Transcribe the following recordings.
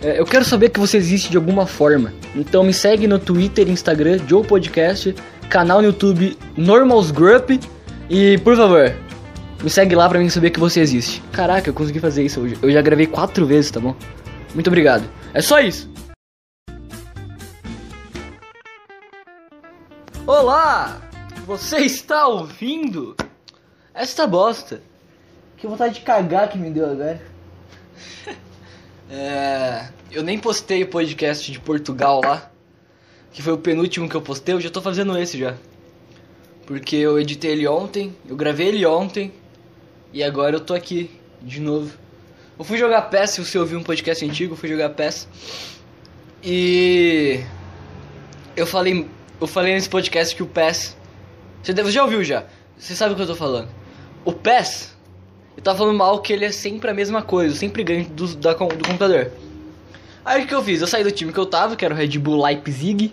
É, eu quero saber que você existe de alguma forma. Então me segue no Twitter, Instagram, Joe Podcast, canal no YouTube Normals Group e por favor, me segue lá pra mim saber que você existe. Caraca, eu consegui fazer isso hoje. Eu já gravei quatro vezes, tá bom? Muito obrigado. É só isso. Olá! Você está ouvindo esta bosta? Que vontade de cagar que me deu agora. é, eu nem postei o podcast de Portugal lá, que foi o penúltimo que eu postei, eu já tô fazendo esse já. Porque eu editei ele ontem, eu gravei ele ontem, e agora eu tô aqui de novo. Eu fui jogar PES, se você ouviu um podcast antigo, eu fui jogar PES. E eu falei, eu falei nesse podcast que o PES você já ouviu já. Você sabe o que eu tô falando. O PES, eu tava falando mal que ele é sempre a mesma coisa, sempre ganho do, da, do computador. Aí o que eu fiz? Eu saí do time que eu tava, que era o Red Bull Leipzig,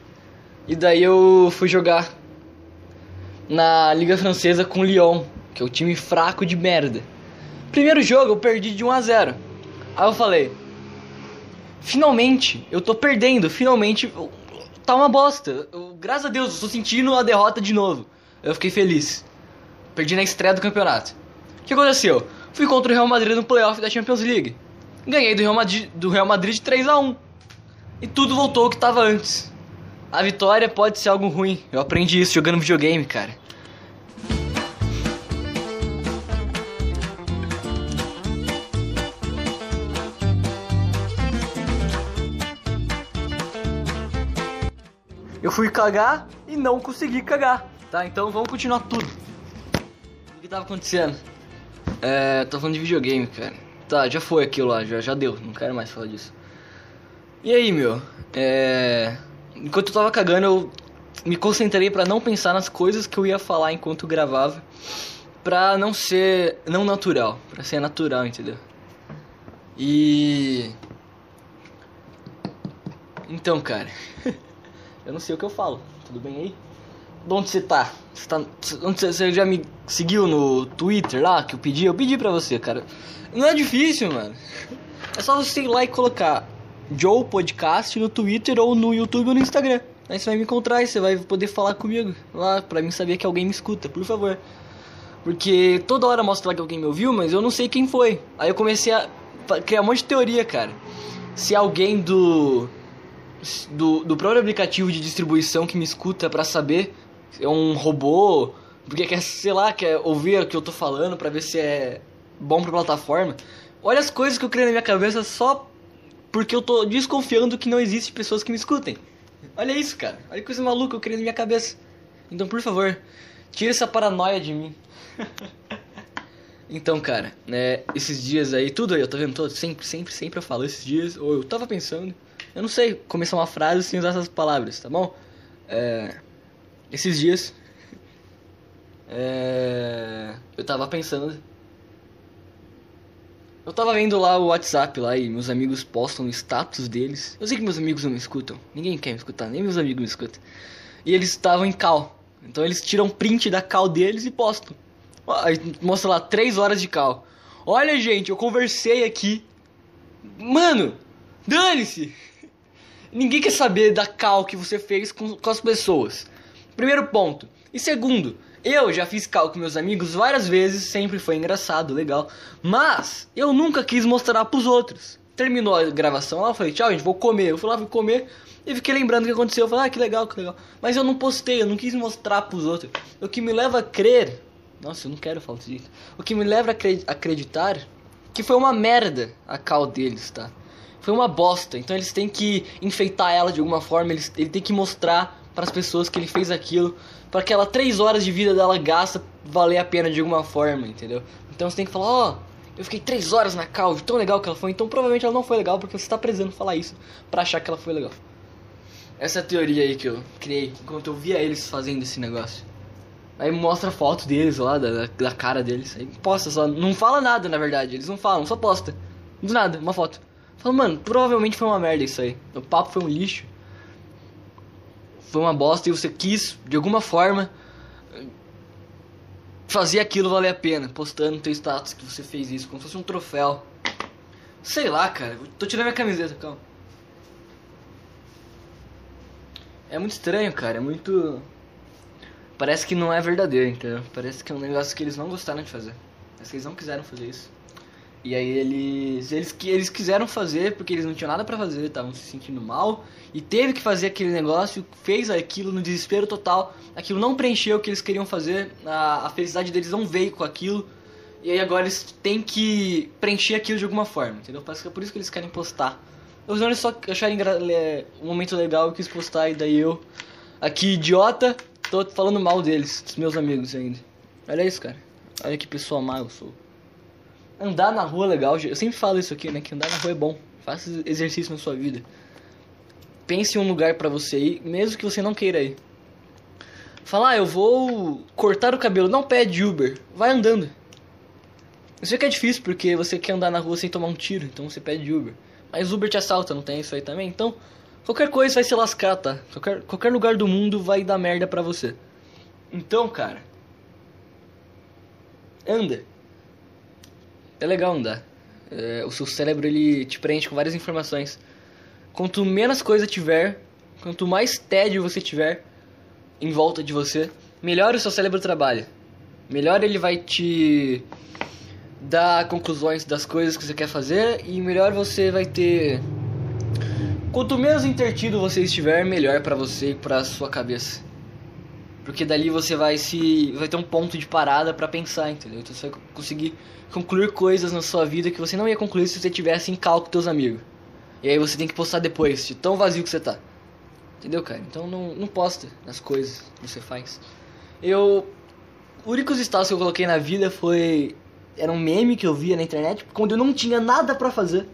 e daí eu fui jogar na Liga Francesa com o Lyon, que é o time fraco de merda. Primeiro jogo eu perdi de 1 a 0. Aí eu falei: "Finalmente, eu tô perdendo, finalmente tá uma bosta. Eu, graças a Deus, eu tô sentindo a derrota de novo." eu fiquei feliz. Perdi na estreia do campeonato. O que aconteceu? Fui contra o Real Madrid no playoff da Champions League. Ganhei do Real Madrid, do Real Madrid 3 a 1 E tudo voltou ao que estava antes. A vitória pode ser algo ruim. Eu aprendi isso jogando videogame, cara. Eu fui cagar e não consegui cagar. Tá, então vamos continuar tudo. O que tava acontecendo? É. Tô falando de videogame, cara. Tá, já foi aquilo lá, já, já deu, não quero mais falar disso. E aí, meu? É. Enquanto eu tava cagando, eu me concentrei para não pensar nas coisas que eu ia falar enquanto gravava. Pra não ser. não natural. Pra ser natural, entendeu? E. Então, cara. eu não sei o que eu falo. Tudo bem aí? De onde você tá? Você, tá, já me seguiu no Twitter lá que eu pedi? Eu pedi pra você, cara. Não é difícil, mano. É só você ir lá e colocar Joe Podcast no Twitter ou no YouTube ou no Instagram. Aí você vai me encontrar e você vai poder falar comigo lá pra mim saber que alguém me escuta, por favor. Porque toda hora mostra lá que alguém me ouviu, mas eu não sei quem foi. Aí eu comecei a criar um monte de teoria, cara. Se alguém do do, do próprio aplicativo de distribuição que me escuta para saber um robô, porque quer, sei lá, quer ouvir o que eu tô falando para ver se é bom pra plataforma. Olha as coisas que eu criei na minha cabeça só porque eu tô desconfiando que não existe pessoas que me escutem. Olha isso, cara. Olha que coisa maluca que eu criei na minha cabeça. Então, por favor, tira essa paranoia de mim. então, cara, né, esses dias aí, tudo aí, eu tô vendo todo, sempre, sempre, sempre eu falo esses dias, ou eu tava pensando, eu não sei começar uma frase sem usar essas palavras, tá bom? É, esses dias. É... Eu tava pensando. Eu tava vendo lá o WhatsApp lá e meus amigos postam o status deles. Eu sei que meus amigos não me escutam. Ninguém quer me escutar, nem meus amigos me escutam. E eles estavam em cal. Então eles tiram print da cal deles e postam. Aí mostra lá 3 horas de cal. Olha, gente, eu conversei aqui. Mano, dane-se! Ninguém quer saber da cal que você fez com, com as pessoas. Primeiro ponto. E segundo, eu já fiz cal com meus amigos várias vezes, sempre foi engraçado, legal. Mas eu nunca quis mostrar pros outros. Terminou a gravação eu falei, tchau, gente, vou comer. Eu fui lá, fui comer e fiquei lembrando o que aconteceu. Eu falei, ah, que legal, que legal. Mas eu não postei, eu não quis mostrar pros outros. O que me leva a crer. Nossa, eu não quero falar disso. O que me leva a acreditar que foi uma merda a cal deles, tá? Foi uma bosta. Então eles têm que enfeitar ela de alguma forma, eles, ele tem que mostrar para as pessoas que ele fez aquilo, para aquela três horas de vida dela gasta valer a pena de alguma forma, entendeu? Então você tem que falar, ó, oh, eu fiquei três horas na cal, tão legal que ela foi, então provavelmente ela não foi legal porque você está precisando falar isso para achar que ela foi legal. Essa é a teoria aí que eu criei enquanto eu via eles fazendo esse negócio. Aí mostra a foto deles lá, da, da cara deles. Aí posta só. Não fala nada, na verdade. Eles não falam, só posta. Do nada, uma foto. Fala, mano, provavelmente foi uma merda isso aí. O papo foi um lixo foi uma bosta e você quis, de alguma forma, fazer aquilo valer a pena, postando no teu status que você fez isso, como se fosse um troféu. Sei lá, cara, tô tirando minha camiseta, calma. É muito estranho, cara, é muito. Parece que não é verdadeiro, entendeu? Parece que é um negócio que eles não gostaram de fazer. Parece que eles não quiseram fazer isso. E aí eles. Eles, eles quiseram fazer porque eles não tinham nada pra fazer, estavam se sentindo mal. E teve que fazer aquele negócio, fez aquilo no desespero total. Aquilo não preencheu o que eles queriam fazer. A, a felicidade deles não veio com aquilo. E aí agora eles têm que preencher aquilo de alguma forma, entendeu? Parece que é por isso que eles querem postar. Os olhos só acharem um momento legal, eu quis postar e daí eu, aqui idiota, tô falando mal deles, dos meus amigos ainda. Olha isso, cara. Olha que pessoa má eu sou. Andar na rua é legal, eu sempre falo isso aqui, né? Que andar na rua é bom. Faça exercício na sua vida. Pense em um lugar para você ir, mesmo que você não queira ir. Falar, ah, eu vou cortar o cabelo. Não pede Uber, vai andando. Eu sei que é difícil porque você quer andar na rua sem tomar um tiro, então você pede Uber. Mas Uber te assalta, não tem isso aí também? Então, qualquer coisa vai se lascar, tá? Qualquer, qualquer lugar do mundo vai dar merda pra você. Então, cara. Anda. É legal andar. É, o seu cérebro ele te preenche com várias informações. Quanto menos coisa tiver, quanto mais tédio você tiver em volta de você, melhor o seu cérebro trabalha. Melhor ele vai te dar conclusões das coisas que você quer fazer e melhor você vai ter. Quanto menos intertido você estiver, melhor para você e para sua cabeça. Porque dali você vai se vai ter um ponto de parada para pensar, entendeu? Então você vai conseguir concluir coisas na sua vida que você não ia concluir se você tivesse em cal com teus amigos. E aí você tem que postar depois, de tão vazio que você tá. Entendeu, cara? Então não, não posta as coisas que você faz. Eu. O único status que eu coloquei na vida foi era um meme que eu via na internet, quando eu não tinha nada para fazer.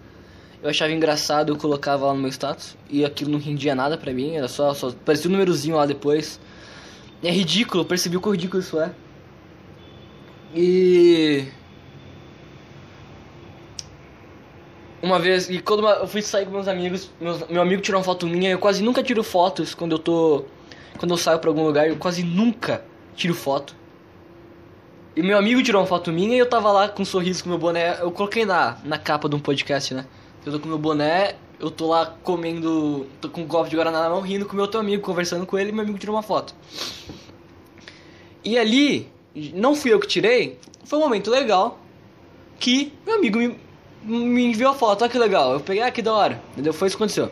Eu achava engraçado, eu colocava lá no meu status e aquilo não rendia nada pra mim, era só, só parecia um númerozinho lá depois. É ridículo, eu percebi o quão ridículo isso é. E uma vez, e quando eu fui sair com meus amigos, meus, meu amigo tirou uma foto minha, eu quase nunca tiro fotos quando eu tô quando eu saio para algum lugar, eu quase nunca tiro foto. E meu amigo tirou uma foto minha e eu tava lá com um sorriso com meu boné. Eu coloquei na, na capa de um podcast, né? Eu tô com meu boné, eu tô lá comendo. tô com um copo de Guaraná na mão, rindo com meu outro amigo, conversando com ele e meu amigo tirou uma foto. E ali, não fui eu que tirei, foi um momento legal que meu amigo me, me enviou a foto. Olha que legal, eu peguei, ah, da hora, entendeu? Foi isso que aconteceu.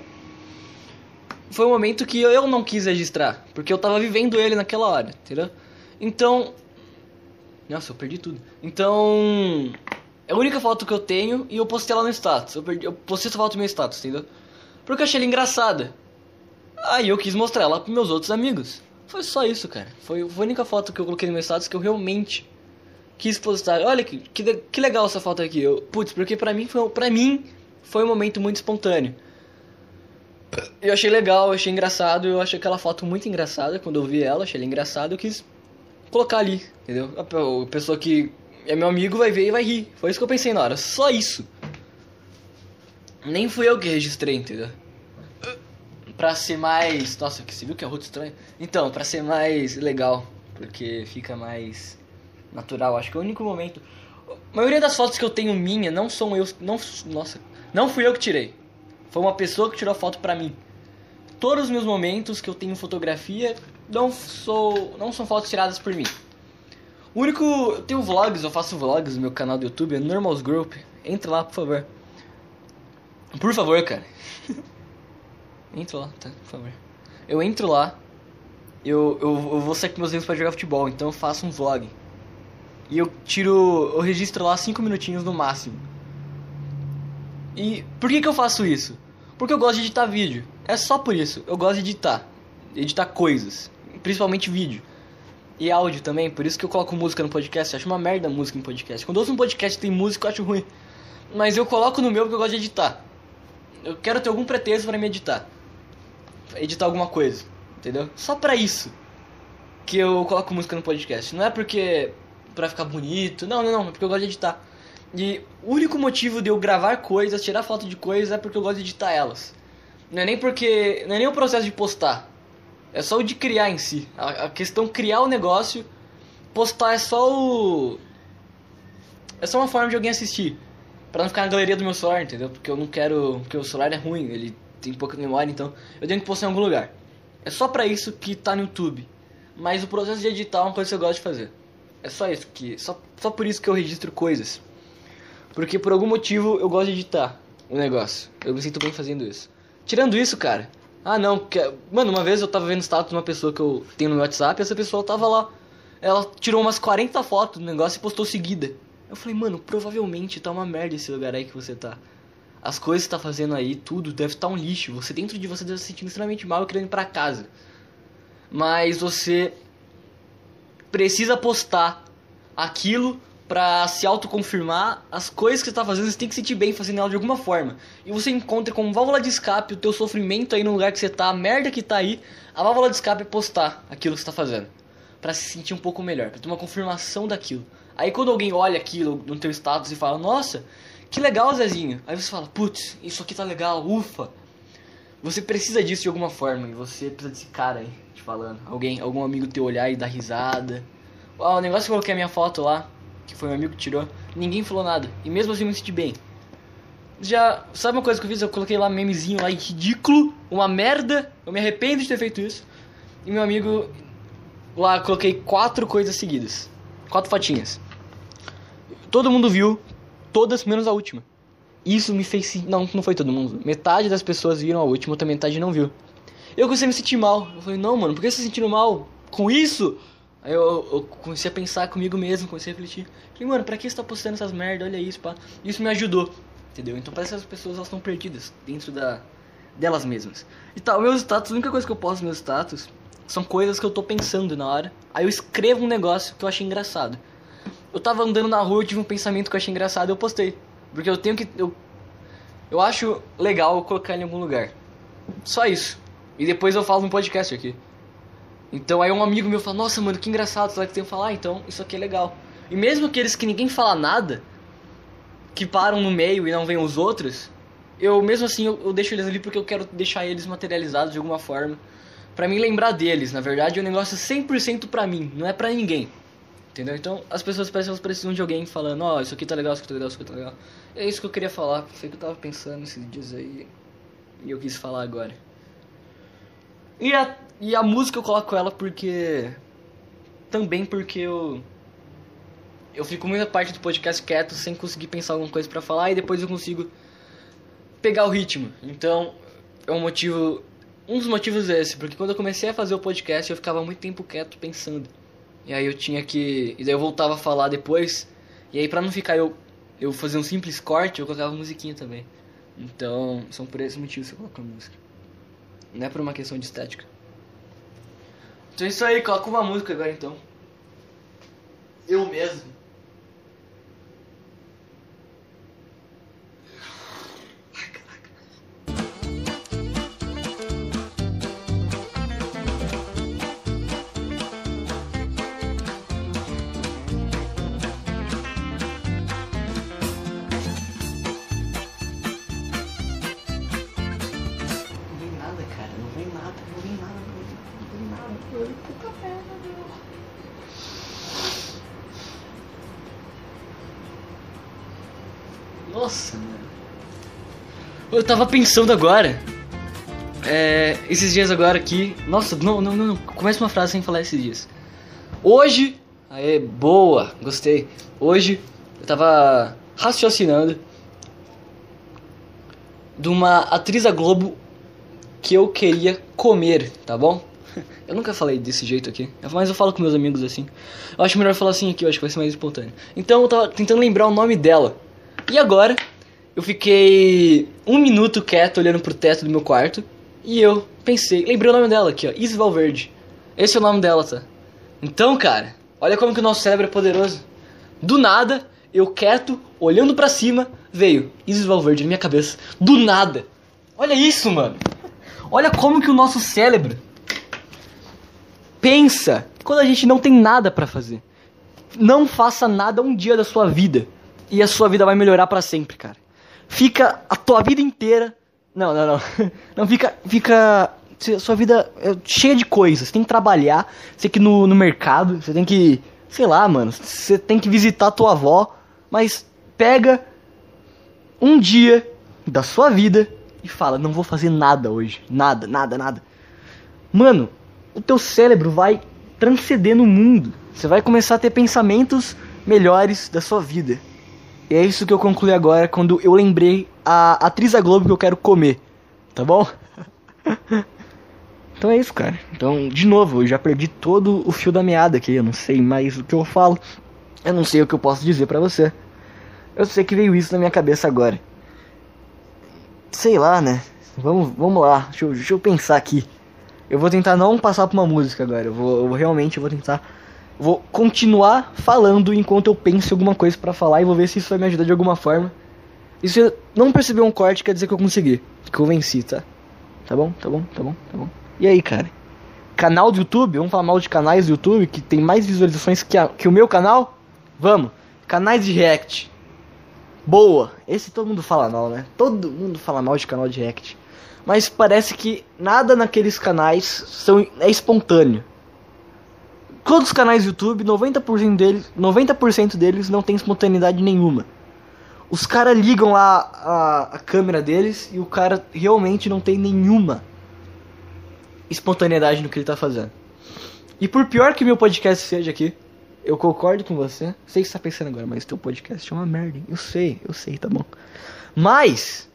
Foi um momento que eu não quis registrar, porque eu tava vivendo ele naquela hora, entendeu? Então, nossa, eu perdi tudo. Então. É a única foto que eu tenho e eu postei ela no status. Eu, perdi, eu postei essa foto no meu status, entendeu? Porque eu achei ela engraçada. Aí eu quis mostrar ela pros meus outros amigos. Foi só isso, cara. Foi, foi a única foto que eu coloquei no meu status que eu realmente quis postar. Olha que, que, que legal essa foto aqui. Eu, putz, porque pra mim, foi, pra mim foi um momento muito espontâneo. Eu achei legal, eu achei engraçado, eu achei aquela foto muito engraçada quando eu vi ela, achei ela engraçada, eu quis colocar ali, entendeu? A pessoa que é meu amigo vai ver e vai rir. Foi isso que eu pensei na hora, só isso. Nem fui eu que registrei, entendeu? Pra ser mais. Nossa, você viu que é roto estranho? Então, pra ser mais legal, porque fica mais natural. Acho que é o único momento. A maioria das fotos que eu tenho minha não são eu. Não, nossa, não fui eu que tirei. Foi uma pessoa que tirou a foto pra mim. Todos os meus momentos que eu tenho fotografia não sou não são fotos tiradas por mim. O único, eu tenho vlogs, eu faço vlogs no meu canal do YouTube, é Normals Group. Entra lá, por favor. Por favor, cara. Entra lá, tá, por favor. Eu entro lá, eu, eu, eu vou sair com meus amigos pra jogar futebol, então eu faço um vlog. E eu tiro, eu registro lá 5 minutinhos no máximo. E por que que eu faço isso? Porque eu gosto de editar vídeo. É só por isso, eu gosto de editar. Editar coisas principalmente vídeo. E áudio também, por isso que eu coloco música no podcast. Eu acho uma merda música em podcast. Quando eu ouço um podcast tem música, eu acho ruim. Mas eu coloco no meu porque eu gosto de editar. Eu quero ter algum pretexto para me editar. Editar alguma coisa, entendeu? Só pra isso que eu coloco música no podcast. Não é porque pra ficar bonito, não, não, não, é porque eu gosto de editar. E o único motivo de eu gravar coisas, tirar foto de coisas, é porque eu gosto de editar elas. Não é nem porque. Não é nem o processo de postar. É só o de criar em si. A, a questão criar o negócio, postar é só o. É só uma forma de alguém assistir. Pra não ficar na galeria do meu celular, entendeu? Porque eu não quero. Porque o celular é ruim, ele tem pouca memória, então eu tenho que postar em algum lugar. É só pra isso que tá no YouTube. Mas o processo de editar é uma coisa que eu gosto de fazer. É só isso que. Só, só por isso que eu registro coisas. Porque por algum motivo eu gosto de editar o negócio. Eu me sinto bem fazendo isso. Tirando isso, cara. Ah não, que, mano, uma vez eu tava vendo status de uma pessoa que eu tenho no meu WhatsApp e essa pessoa tava lá. Ela tirou umas 40 fotos do negócio e postou seguida. Eu falei, mano, provavelmente tá uma merda esse lugar aí que você tá. As coisas que tá fazendo aí, tudo, deve estar tá um lixo. Você dentro de você deve se sentindo extremamente mal e querendo ir pra casa. Mas você precisa postar aquilo pra se autoconfirmar as coisas que você tá fazendo, você tem que se sentir bem fazendo ela de alguma forma. E você encontra como válvula de escape o teu sofrimento aí no lugar que você tá, a merda que tá aí, a válvula de escape é postar aquilo que você tá fazendo. para se sentir um pouco melhor, pra ter uma confirmação daquilo. Aí quando alguém olha aquilo no teu status e fala, nossa, que legal, Zezinho. Aí você fala, putz, isso aqui tá legal, ufa. Você precisa disso de alguma forma, e você precisa desse cara aí, te falando. Alguém, algum amigo teu olhar e dar risada. Ó, o negócio que eu coloquei a minha foto lá, que foi um amigo que tirou, ninguém falou nada. E mesmo assim eu me senti bem. Já, sabe uma coisa que eu fiz? Eu coloquei lá memezinho lá ridículo, uma merda. Eu me arrependo de ter feito isso. E meu amigo lá coloquei quatro coisas seguidas. Quatro fotinhas. Todo mundo viu, todas menos a última. Isso me fez. Não, não foi todo mundo. Metade das pessoas viram a última, outra metade não viu. Eu comecei a me sentir mal. Eu falei, não, mano, por que você se sentindo mal com isso? Aí eu, eu, comecei a pensar comigo mesmo, comecei a refletir. Falei, mano, pra que você tá postando essas merda? Olha isso, pá. Isso me ajudou, entendeu? Então parece que as pessoas elas estão perdidas dentro da delas mesmas. E tal, meus status, a única coisa que eu posto meus status são coisas que eu tô pensando na hora. Aí eu escrevo um negócio que eu achei engraçado eu tava andando na rua, eu tive um pensamento que eu achei engraçado eu postei. Porque eu tenho que. Eu, eu acho legal colocar em algum lugar. Só isso. E depois eu falo no podcast aqui. Então aí um amigo meu fala, nossa mano, que engraçado, será que tem que falar? Ah, então isso aqui é legal. E mesmo aqueles que ninguém fala nada, que param no meio e não vêm os outros, eu mesmo assim eu, eu deixo eles ali porque eu quero deixar eles materializados de alguma forma. para me lembrar deles, na verdade é um negócio 100% pra mim, não é pra ninguém. Entendeu? Então as pessoas parecem que precisam de alguém falando, ó, oh, isso aqui tá legal, isso aqui tá legal, isso aqui tá legal. É isso que eu queria falar, foi o que eu tava pensando esses dias aí. E eu quis falar agora. E a, e a música eu coloco ela porque. Também porque eu. Eu fico muita parte do podcast quieto sem conseguir pensar alguma coisa para falar e depois eu consigo pegar o ritmo. Então, é um motivo. Um dos motivos é esse, porque quando eu comecei a fazer o podcast eu ficava muito tempo quieto pensando. E aí eu tinha que. E daí eu voltava a falar depois. E aí pra não ficar eu, eu fazer um simples corte, eu colocava musiquinha também. Então, são por esses motivos que eu coloco a música. Não é por uma questão de estética. Então é isso aí, coloca uma música agora então. Eu mesmo. Nossa, mano. Eu tava pensando agora. É, esses dias agora aqui. Nossa, não, não, não. Começa uma frase sem falar esses dias. Hoje. Aê, boa, gostei. Hoje eu tava raciocinando de uma atriz da Globo que eu queria comer, tá bom? Eu nunca falei desse jeito aqui, mas eu falo com meus amigos assim. Eu acho melhor falar assim aqui, eu acho que vai ser mais espontâneo. Então eu tava tentando lembrar o nome dela. E agora, eu fiquei um minuto quieto olhando pro teto do meu quarto. E eu pensei, lembrei o nome dela aqui, ó, Isis Valverde. Esse é o nome dela, tá? Então, cara, olha como que o nosso cérebro é poderoso. Do nada, eu quieto, olhando para cima, veio Isis Valverde na minha cabeça. Do nada. Olha isso, mano. Olha como que o nosso cérebro pensa quando a gente não tem nada para fazer. Não faça nada um dia da sua vida e a sua vida vai melhorar para sempre, cara. Fica a tua vida inteira. Não, não, não. Não fica. Fica. Sua vida é cheia de coisas. Você tem que trabalhar, você tem que ir no, no mercado, você tem que. Sei lá, mano. Você tem que visitar a tua avó. Mas pega um dia da sua vida e fala: Não vou fazer nada hoje. Nada, nada, nada. mano, o teu cérebro vai transcender no mundo. Você vai começar a ter pensamentos melhores da sua vida. E é isso que eu concluí agora quando eu lembrei a atriz da Globo que eu quero comer. Tá bom? então é isso, cara. Então, de novo, eu já perdi todo o fio da meada aqui. Eu não sei mais o que eu falo. Eu não sei o que eu posso dizer pra você. Eu sei que veio isso na minha cabeça agora. Sei lá, né? Vamos, vamos lá. Deixa eu, deixa eu pensar aqui. Eu vou tentar não passar por uma música agora. Eu vou eu realmente vou tentar vou continuar falando enquanto eu penso em alguma coisa para falar e vou ver se isso vai me ajudar de alguma forma. E se eu não perceber um corte, quer dizer que eu consegui, que eu venci, tá? Tá bom, tá bom, tá bom, tá bom. E aí, cara? Canal do YouTube, vamos falar mal de canais do YouTube que tem mais visualizações que, a, que o meu canal? Vamos. Canais de React. Boa. Esse todo mundo fala mal, né? Todo mundo fala mal de canal de React. Mas parece que nada naqueles canais são, é espontâneo todos os canais do YouTube, 90% deles, 90% deles não tem espontaneidade nenhuma. Os caras ligam lá a, a câmera deles e o cara realmente não tem nenhuma espontaneidade no que ele tá fazendo. E por pior que meu podcast seja aqui, eu concordo com você. Sei que você tá pensando agora, mas teu podcast é uma merda. Hein? Eu sei, eu sei, tá bom. Mas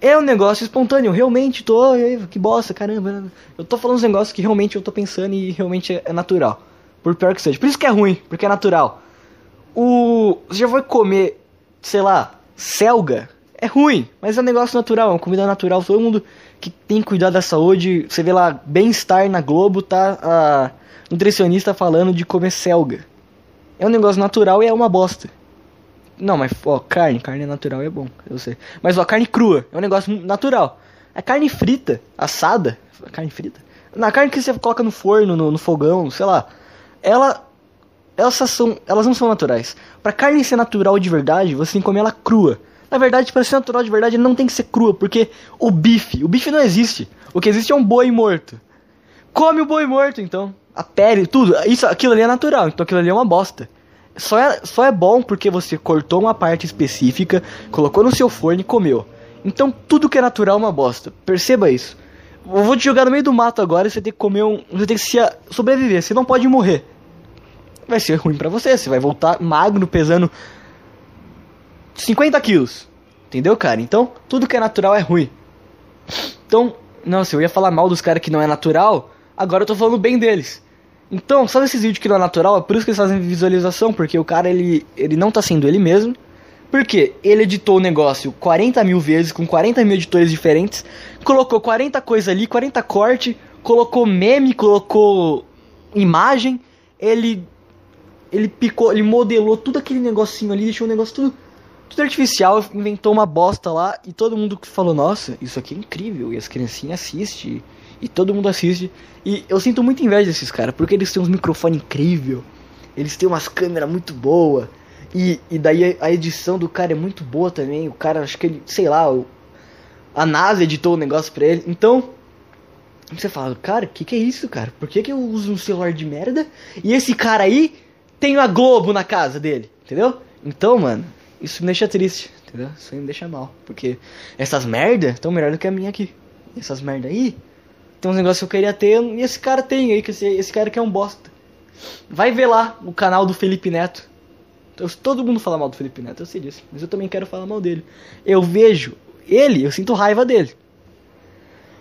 é um negócio espontâneo, realmente tô, que bosta, caramba. Eu tô falando uns negócios que realmente eu tô pensando e realmente é natural. Por pior que seja. Por isso que é ruim, porque é natural. O. Você já foi comer, sei lá, selga? É ruim, mas é um negócio natural, é uma comida natural. Todo mundo que tem cuidado da saúde, você vê lá, bem-estar na Globo, tá a nutricionista falando de comer selga. É um negócio natural e é uma bosta. Não, mas, ó, carne, carne natural é bom, eu sei. Mas, ó, carne crua é um negócio natural. A carne frita, assada, carne frita. Na carne que você coloca no forno, no, no fogão, sei lá. Ela. Elas, são, elas não são naturais. Pra carne ser natural de verdade, você tem que comer ela crua. Na verdade, para ser natural de verdade, não tem que ser crua, porque o bife, o bife não existe. O que existe é um boi morto. Come o boi morto, então. A pele, tudo. Isso, aquilo ali é natural, então aquilo ali é uma bosta só é, só é bom porque você cortou uma parte específica, colocou no seu forno e comeu. Então tudo que é natural é uma bosta. Perceba isso. Eu vou te jogar no meio do mato agora e você tem que comer um. Você tem que se sobreviver. Você não pode morrer. Vai ser ruim para você. Você vai voltar magro, pesando 50 quilos. Entendeu, cara? Então, tudo que é natural é ruim. Então, nossa, eu ia falar mal dos caras que não é natural. Agora eu tô falando bem deles. Então, sabe esses vídeos que não é natural? É por isso que eles fazem visualização, porque o cara ele, ele não tá sendo ele mesmo. Porque ele editou o negócio 40 mil vezes, com 40 mil editores diferentes, colocou 40 coisas ali, 40 corte, colocou meme, colocou imagem, ele. Ele picou, ele modelou tudo aquele negocinho ali, deixou o negócio tudo, tudo artificial, inventou uma bosta lá, e todo mundo falou, nossa, isso aqui é incrível, e as criancinhas assistem. E todo mundo assiste. E eu sinto muita inveja desses caras, porque eles têm uns microfones incrível. Eles têm umas câmeras muito boas. E, e daí a edição do cara é muito boa também. O cara, acho que ele, sei lá, a NASA editou o negócio pra ele. Então, você fala, cara, o que, que é isso, cara? Por que, que eu uso um celular de merda? E esse cara aí tem a Globo na casa dele, entendeu? Então, mano, isso me deixa triste, entendeu? Isso me deixa mal. Porque essas merda estão melhor do que a minha aqui. Essas merda aí tem uns negócios que eu queria ter e esse cara tem aí, que esse, esse cara que é um bosta. Vai ver lá o canal do Felipe Neto. Todo mundo fala mal do Felipe Neto, eu sei disso. Mas eu também quero falar mal dele. Eu vejo ele, eu sinto raiva dele.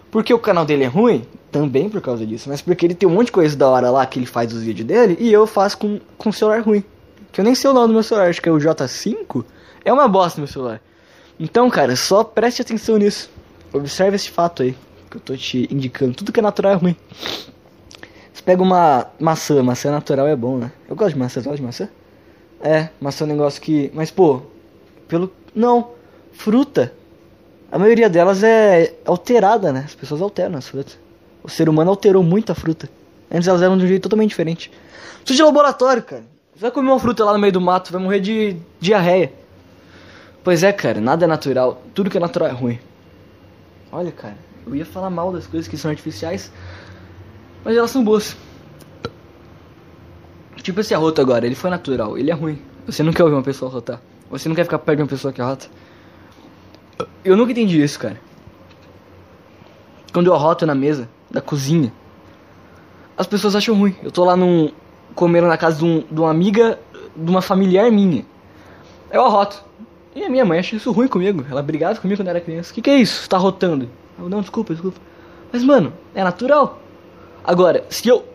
Porque o canal dele é ruim? Também por causa disso. Mas porque ele tem um monte de coisa da hora lá que ele faz os vídeos dele e eu faço com, com celular ruim. Que eu nem sei o nome do meu celular, acho que é o J5. É uma bosta meu celular. Então, cara, só preste atenção nisso. Observe esse fato aí que eu tô te indicando. Tudo que é natural é ruim. Você pega uma maçã, maçã natural é bom, né? Eu gosto de maçã, você gosta de maçã? É, maçã é um negócio que. Mas, pô, pelo. Não, fruta. A maioria delas é alterada, né? As pessoas alteram as frutas. O ser humano alterou muito a fruta. Antes elas eram de um jeito totalmente diferente. Isso de laboratório, cara. Você vai comer uma fruta lá no meio do mato, vai morrer de diarreia. Pois é, cara, nada é natural. Tudo que é natural é ruim. Olha, cara. Eu ia falar mal das coisas que são artificiais, mas elas são boas. Tipo esse arroto agora, ele foi natural, ele é ruim. Você não quer ouvir uma pessoa arrotar. Você não quer ficar perto de uma pessoa que arrota. Eu nunca entendi isso, cara. Quando eu arroto na mesa, da cozinha. As pessoas acham ruim. Eu tô lá num. comendo na casa de, um, de uma amiga, de uma familiar minha. Eu arroto. E a minha mãe acha isso ruim comigo. Ela brigava comigo quando era criança. O que, que é isso? Tá rotando? Não, desculpa, desculpa. Mas, mano, é natural. Agora, se eu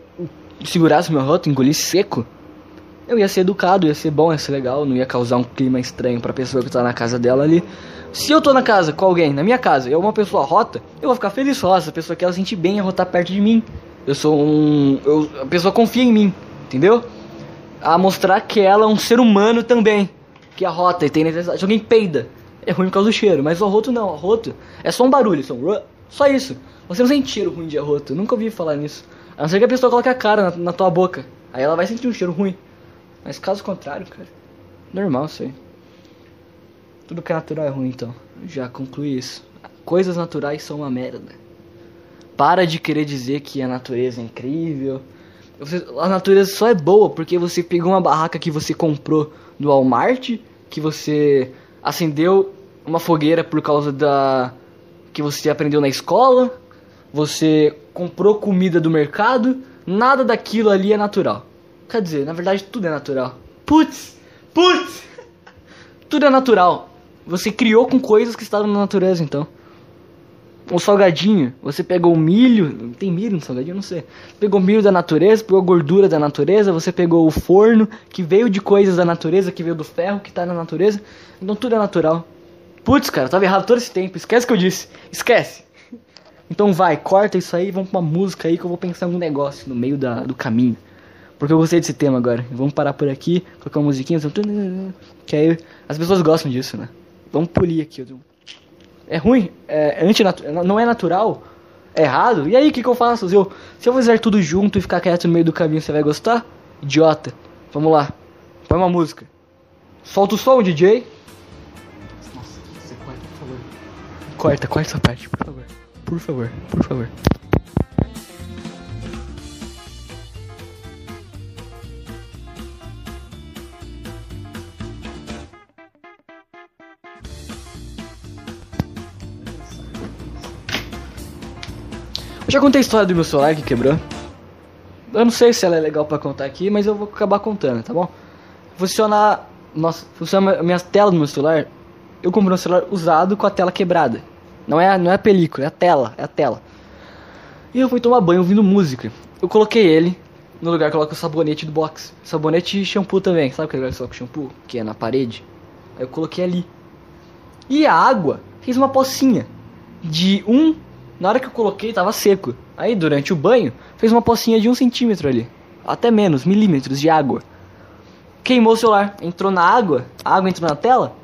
segurasse meu roto, engolisse seco, eu ia ser educado, ia ser bom, ia ser legal, não ia causar um clima estranho pra pessoa que tá na casa dela ali. Se eu tô na casa com alguém, na minha casa, e uma pessoa rota, eu vou ficar feliz, falar, essa pessoa quer ela sentir bem a rotar perto de mim. Eu sou um. Eu, a pessoa confia em mim, entendeu? A mostrar que ela é um ser humano também. Que arrota e tem necessidade. Se alguém peida, é ruim por causa do cheiro. Mas o arroto não, o arroto é só um barulho, só, um... só isso. Você não sente cheiro ruim de arroto. Nunca ouvi falar nisso. A não ser que a pessoa coloque a cara na, na tua boca. Aí ela vai sentir um cheiro ruim. Mas caso contrário, cara, normal isso aí. Tudo que é natural é ruim, então. Já concluí isso. Coisas naturais são uma merda. Para de querer dizer que a natureza é incrível. Você, a natureza só é boa porque você pegou uma barraca que você comprou no Walmart, que você acendeu uma fogueira por causa da que você aprendeu na escola, você comprou comida do mercado, nada daquilo ali é natural. Quer dizer, na verdade tudo é natural. Putz! Putz! Tudo é natural. Você criou com coisas que estavam na natureza, então. O salgadinho, você pegou o milho, tem milho no salgadinho, não sei. Pegou milho da natureza, pegou gordura da natureza, você pegou o forno que veio de coisas da natureza, que veio do ferro que tá na natureza. Então tudo é natural. Putz, cara, eu tava errado todo esse tempo. Esquece o que eu disse. Esquece. Então vai, corta isso aí, vamos pra uma música aí que eu vou pensar um negócio no meio da, do caminho. Porque eu gostei desse tema agora. Vamos parar por aqui, colocar uma musiquinha. Que aí as pessoas gostam disso, né? Vamos polir aqui. É ruim, é, é não é natural, é errado. E aí, o que, que eu faço? Se eu, se eu fizer tudo junto e ficar quieto no meio do caminho, você vai gostar? Idiota. Vamos lá. Põe uma música. Solta o som, DJ. Nossa, você corta, por favor. Corta, corta essa parte, por favor. Por favor, por favor. Já contei a história do meu celular que quebrou. Eu não sei se ela é legal para contar aqui, mas eu vou acabar contando, tá bom? Funciona. Nossa, funciona minha tela do meu celular. Eu comprei um celular usado com a tela quebrada. Não é, não é a película, é a tela, é a tela. E eu fui tomar banho ouvindo música. Eu coloquei ele no lugar que coloca o sabonete do box. Sabonete e shampoo também. Sabe aquele lugar que coloca o shampoo? Que é na parede? Aí eu coloquei ali. E a água fez uma pocinha de um na hora que eu coloquei, tava seco. Aí, durante o banho, fez uma pocinha de um centímetro ali. Até menos, milímetros de água. Queimou o celular. Entrou na água, a água entrou na tela.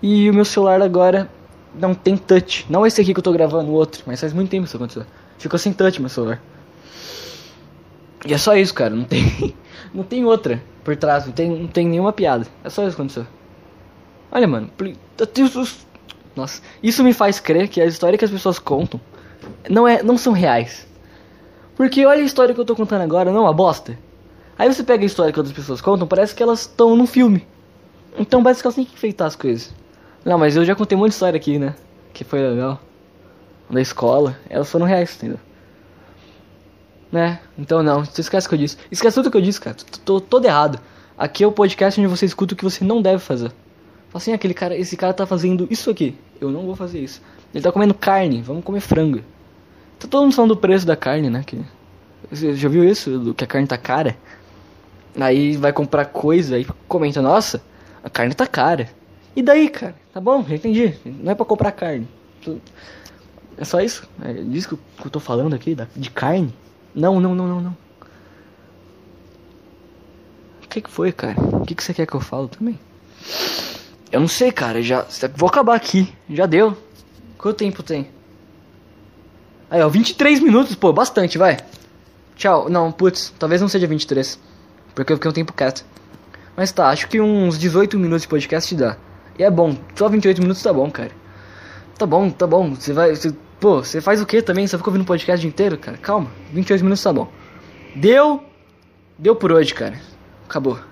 E o meu celular agora não tem touch. Não esse aqui que eu tô gravando, o outro. Mas faz muito tempo que isso aconteceu. Ficou sem touch meu celular. E é só isso, cara. Não tem, não tem outra por trás. Não tem, não tem nenhuma piada. É só isso que aconteceu. Olha, mano. Nossa, isso me faz crer que a história que as pessoas contam não, é, não são reais. Porque olha a história que eu tô contando agora, não é uma bosta. Aí você pega a história que outras pessoas contam, parece que elas estão num filme. Então elas têm que enfeitar as coisas. Não, mas eu já contei muita história aqui, né? Que foi legal. Da escola. Elas foram reais, entendeu? Né? Então não, você esquece o que eu disse. Esquece tudo que eu disse, cara. Tô todo errado. Aqui é o podcast onde você escuta o que você não deve fazer. Assim, aquele cara, esse cara tá fazendo isso aqui. Eu não vou fazer isso. Ele tá comendo carne, vamos comer frango. Tá todo mundo falando do preço da carne, né? Que... Você já viu isso? Do que a carne tá cara? Aí vai comprar coisa e comenta, nossa, a carne tá cara. E daí, cara? Tá bom, já entendi. Não é pra comprar carne. É só isso? É disso que eu tô falando aqui, de carne? Não, não, não, não, não. O que que foi, cara? O que que você quer que eu falo também? Eu não sei, cara. Já vou acabar aqui. Já deu. Quanto tempo tem? Aí, ó, 23 minutos, pô, bastante, vai. Tchau. Não, putz, talvez não seja 23. Porque eu fiquei um tempo quieto. Mas tá, acho que uns 18 minutos de podcast dá. E é bom, só 28 minutos tá bom, cara. Tá bom, tá bom. Você vai. Você, pô, você faz o que também? Você fica ouvindo podcast o dia inteiro, cara? Calma, 28 minutos tá bom. Deu. Deu por hoje, cara. Acabou.